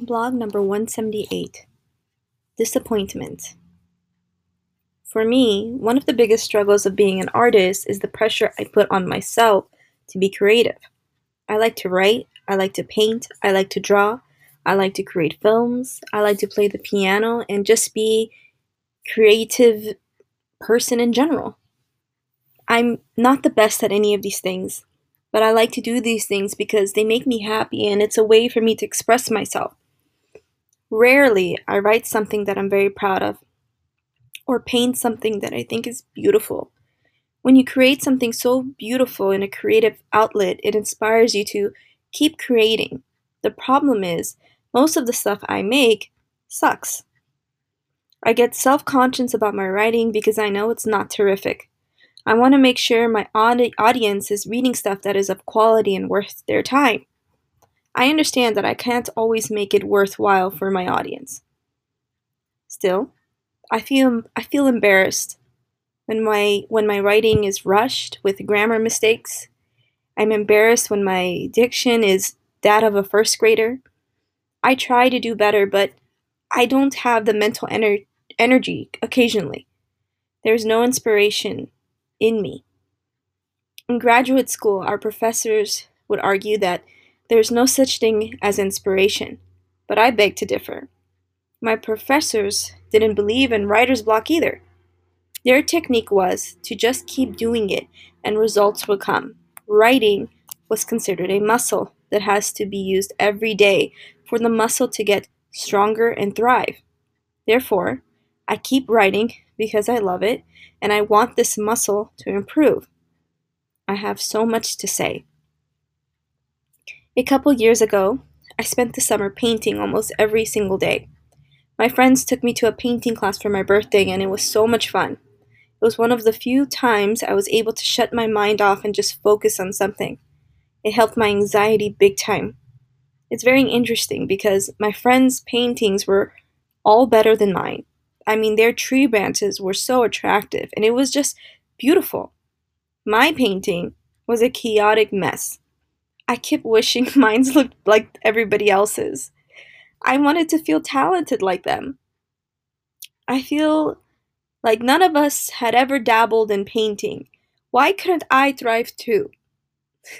Blog number 178 Disappointment. For me, one of the biggest struggles of being an artist is the pressure I put on myself to be creative. I like to write, I like to paint, I like to draw, I like to create films, I like to play the piano and just be creative person in general. I'm not the best at any of these things, but I like to do these things because they make me happy and it's a way for me to express myself. Rarely I write something that I'm very proud of or paint something that I think is beautiful. When you create something so beautiful in a creative outlet, it inspires you to keep creating. The problem is, most of the stuff I make sucks. I get self conscious about my writing because I know it's not terrific. I want to make sure my audience is reading stuff that is of quality and worth their time. I understand that I can't always make it worthwhile for my audience. Still, I feel I feel embarrassed when my when my writing is rushed with grammar mistakes. I'm embarrassed when my diction is that of a first grader. I try to do better, but I don't have the mental ener- energy occasionally. There's no inspiration in me. In graduate school, our professors would argue that there is no such thing as inspiration, but I beg to differ. My professors didn't believe in writer's block either. Their technique was to just keep doing it and results would come. Writing was considered a muscle that has to be used every day for the muscle to get stronger and thrive. Therefore, I keep writing because I love it and I want this muscle to improve. I have so much to say. A couple years ago, I spent the summer painting almost every single day. My friends took me to a painting class for my birthday, and it was so much fun. It was one of the few times I was able to shut my mind off and just focus on something. It helped my anxiety big time. It's very interesting because my friends' paintings were all better than mine. I mean, their tree branches were so attractive, and it was just beautiful. My painting was a chaotic mess. I kept wishing mine looked like everybody else's. I wanted to feel talented like them. I feel like none of us had ever dabbled in painting. Why couldn't I thrive too?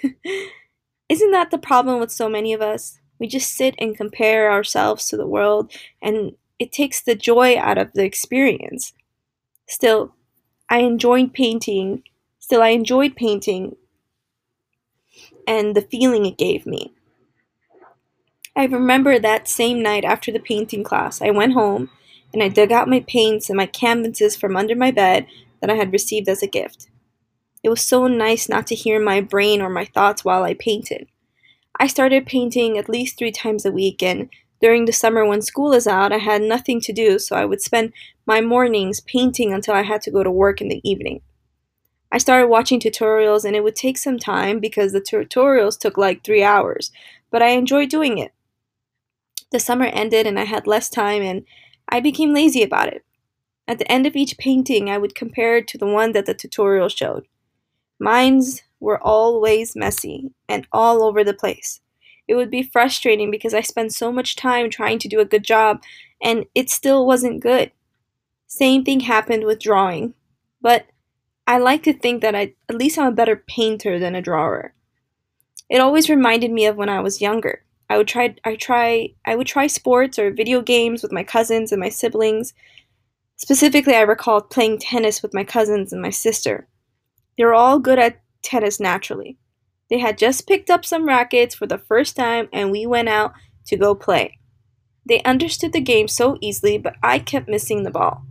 Isn't that the problem with so many of us? We just sit and compare ourselves to the world, and it takes the joy out of the experience. Still, I enjoyed painting. Still, I enjoyed painting and the feeling it gave me. I remember that same night after the painting class, I went home and I dug out my paints and my canvases from under my bed that I had received as a gift. It was so nice not to hear my brain or my thoughts while I painted. I started painting at least three times a week, and during the summer when school is out, I had nothing to do, so I would spend my mornings painting until I had to go to work in the evening. I started watching tutorials and it would take some time because the tutorials took like three hours, but I enjoyed doing it. The summer ended and I had less time and I became lazy about it. At the end of each painting, I would compare it to the one that the tutorial showed. Mine's were always messy and all over the place. It would be frustrating because I spent so much time trying to do a good job and it still wasn't good. Same thing happened with drawing, but I like to think that I at least I'm a better painter than a drawer. It always reminded me of when I was younger. I would try I try I would try sports or video games with my cousins and my siblings. Specifically, I recall playing tennis with my cousins and my sister. They were all good at tennis naturally. They had just picked up some rackets for the first time and we went out to go play. They understood the game so easily, but I kept missing the ball.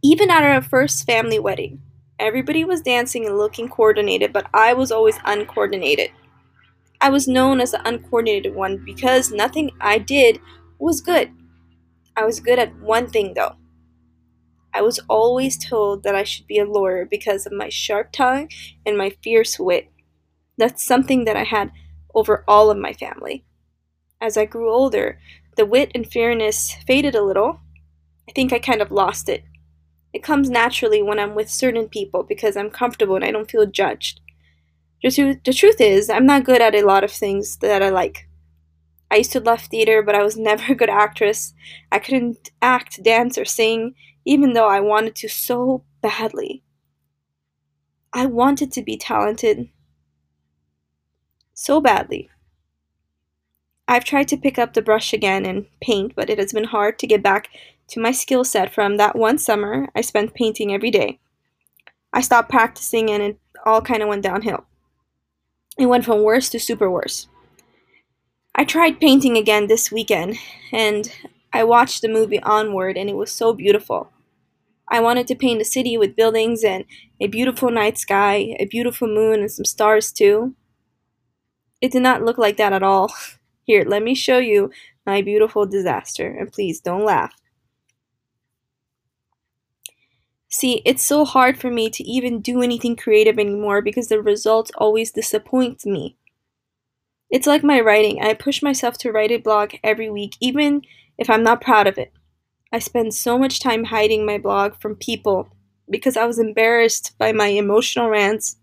Even at our first family wedding, Everybody was dancing and looking coordinated, but I was always uncoordinated. I was known as the uncoordinated one because nothing I did was good. I was good at one thing though. I was always told that I should be a lawyer because of my sharp tongue and my fierce wit. That's something that I had over all of my family. As I grew older, the wit and fairness faded a little. I think I kind of lost it. It comes naturally when I'm with certain people because I'm comfortable and I don't feel judged. The, the truth is, I'm not good at a lot of things that I like. I used to love theater, but I was never a good actress. I couldn't act, dance, or sing, even though I wanted to so badly. I wanted to be talented so badly. I've tried to pick up the brush again and paint, but it has been hard to get back to my skill set from that one summer I spent painting every day. I stopped practicing and it all kind of went downhill. It went from worse to super worse. I tried painting again this weekend and I watched the movie Onward and it was so beautiful. I wanted to paint a city with buildings and a beautiful night sky, a beautiful moon, and some stars too. It did not look like that at all. Here, let me show you my beautiful disaster, and please don't laugh. See, it's so hard for me to even do anything creative anymore because the results always disappoint me. It's like my writing. I push myself to write a blog every week, even if I'm not proud of it. I spend so much time hiding my blog from people because I was embarrassed by my emotional rants,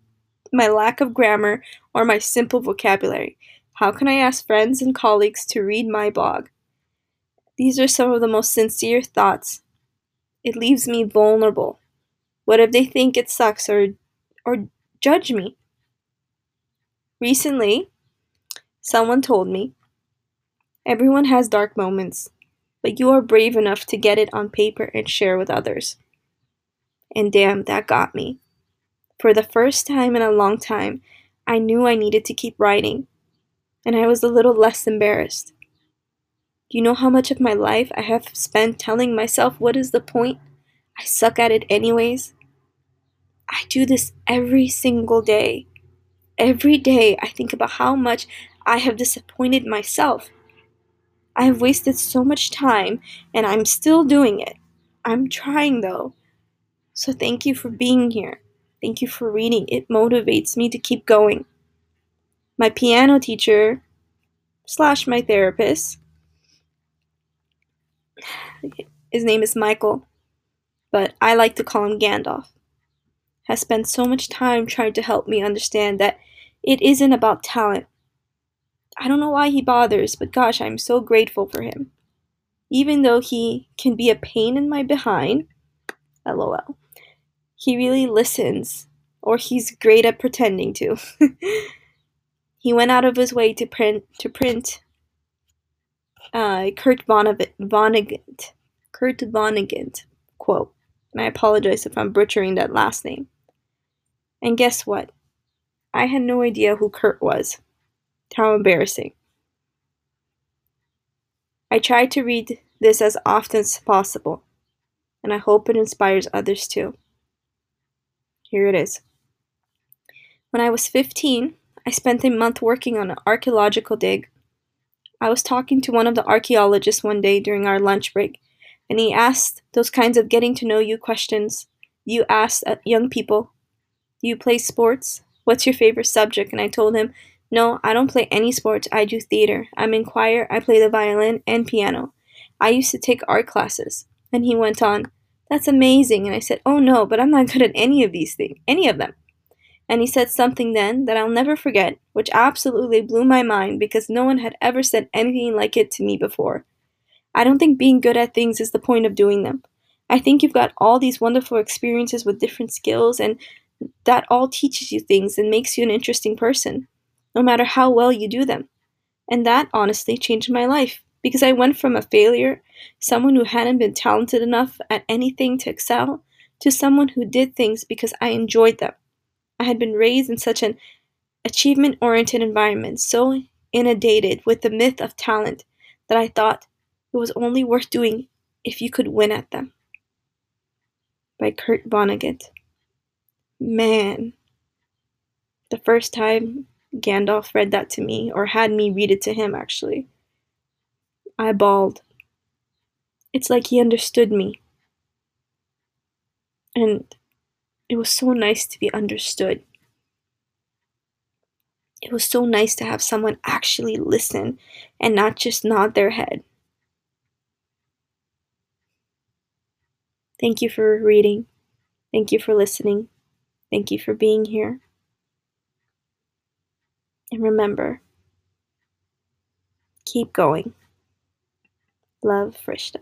my lack of grammar, or my simple vocabulary. How can I ask friends and colleagues to read my blog? These are some of the most sincere thoughts. It leaves me vulnerable. What if they think it sucks or or judge me? Recently, Someone told me, Everyone has dark moments, but you are brave enough to get it on paper and share with others. And damn, that got me. For the first time in a long time, I knew I needed to keep writing, and I was a little less embarrassed. Do you know how much of my life I have spent telling myself what is the point? I suck at it anyways. I do this every single day. Every day I think about how much I have disappointed myself. I have wasted so much time and I'm still doing it. I'm trying though. So thank you for being here. Thank you for reading. It motivates me to keep going. My piano teacher, slash my therapist, his name is Michael, but I like to call him Gandalf, has spent so much time trying to help me understand that it isn't about talent. I don't know why he bothers, but gosh, I'm so grateful for him. Even though he can be a pain in my behind, lol, he really listens, or he's great at pretending to. he went out of his way to print to print uh, Kurt Vonnegut, Kurt Vonnegut quote, and I apologize if I'm butchering that last name. And guess what? I had no idea who Kurt was. How embarrassing. I try to read this as often as possible, and I hope it inspires others too. Here it is. When I was 15, I spent a month working on an archaeological dig. I was talking to one of the archaeologists one day during our lunch break, and he asked those kinds of getting to know you questions you ask young people. Do you play sports? What's your favorite subject? And I told him no, I don't play any sports. I do theater. I'm in choir. I play the violin and piano. I used to take art classes. And he went on, That's amazing. And I said, Oh no, but I'm not good at any of these things, any of them. And he said something then that I'll never forget, which absolutely blew my mind because no one had ever said anything like it to me before. I don't think being good at things is the point of doing them. I think you've got all these wonderful experiences with different skills, and that all teaches you things and makes you an interesting person no matter how well you do them. And that honestly changed my life because I went from a failure, someone who hadn't been talented enough at anything to excel, to someone who did things because I enjoyed them. I had been raised in such an achievement oriented environment, so inundated with the myth of talent, that I thought it was only worth doing if you could win at them. By Kurt Vonnegut. Man, the first time Gandalf read that to me, or had me read it to him, actually. I bawled. It's like he understood me. And it was so nice to be understood. It was so nice to have someone actually listen and not just nod their head. Thank you for reading. Thank you for listening. Thank you for being here. And remember, Keep going. Love, Frishta.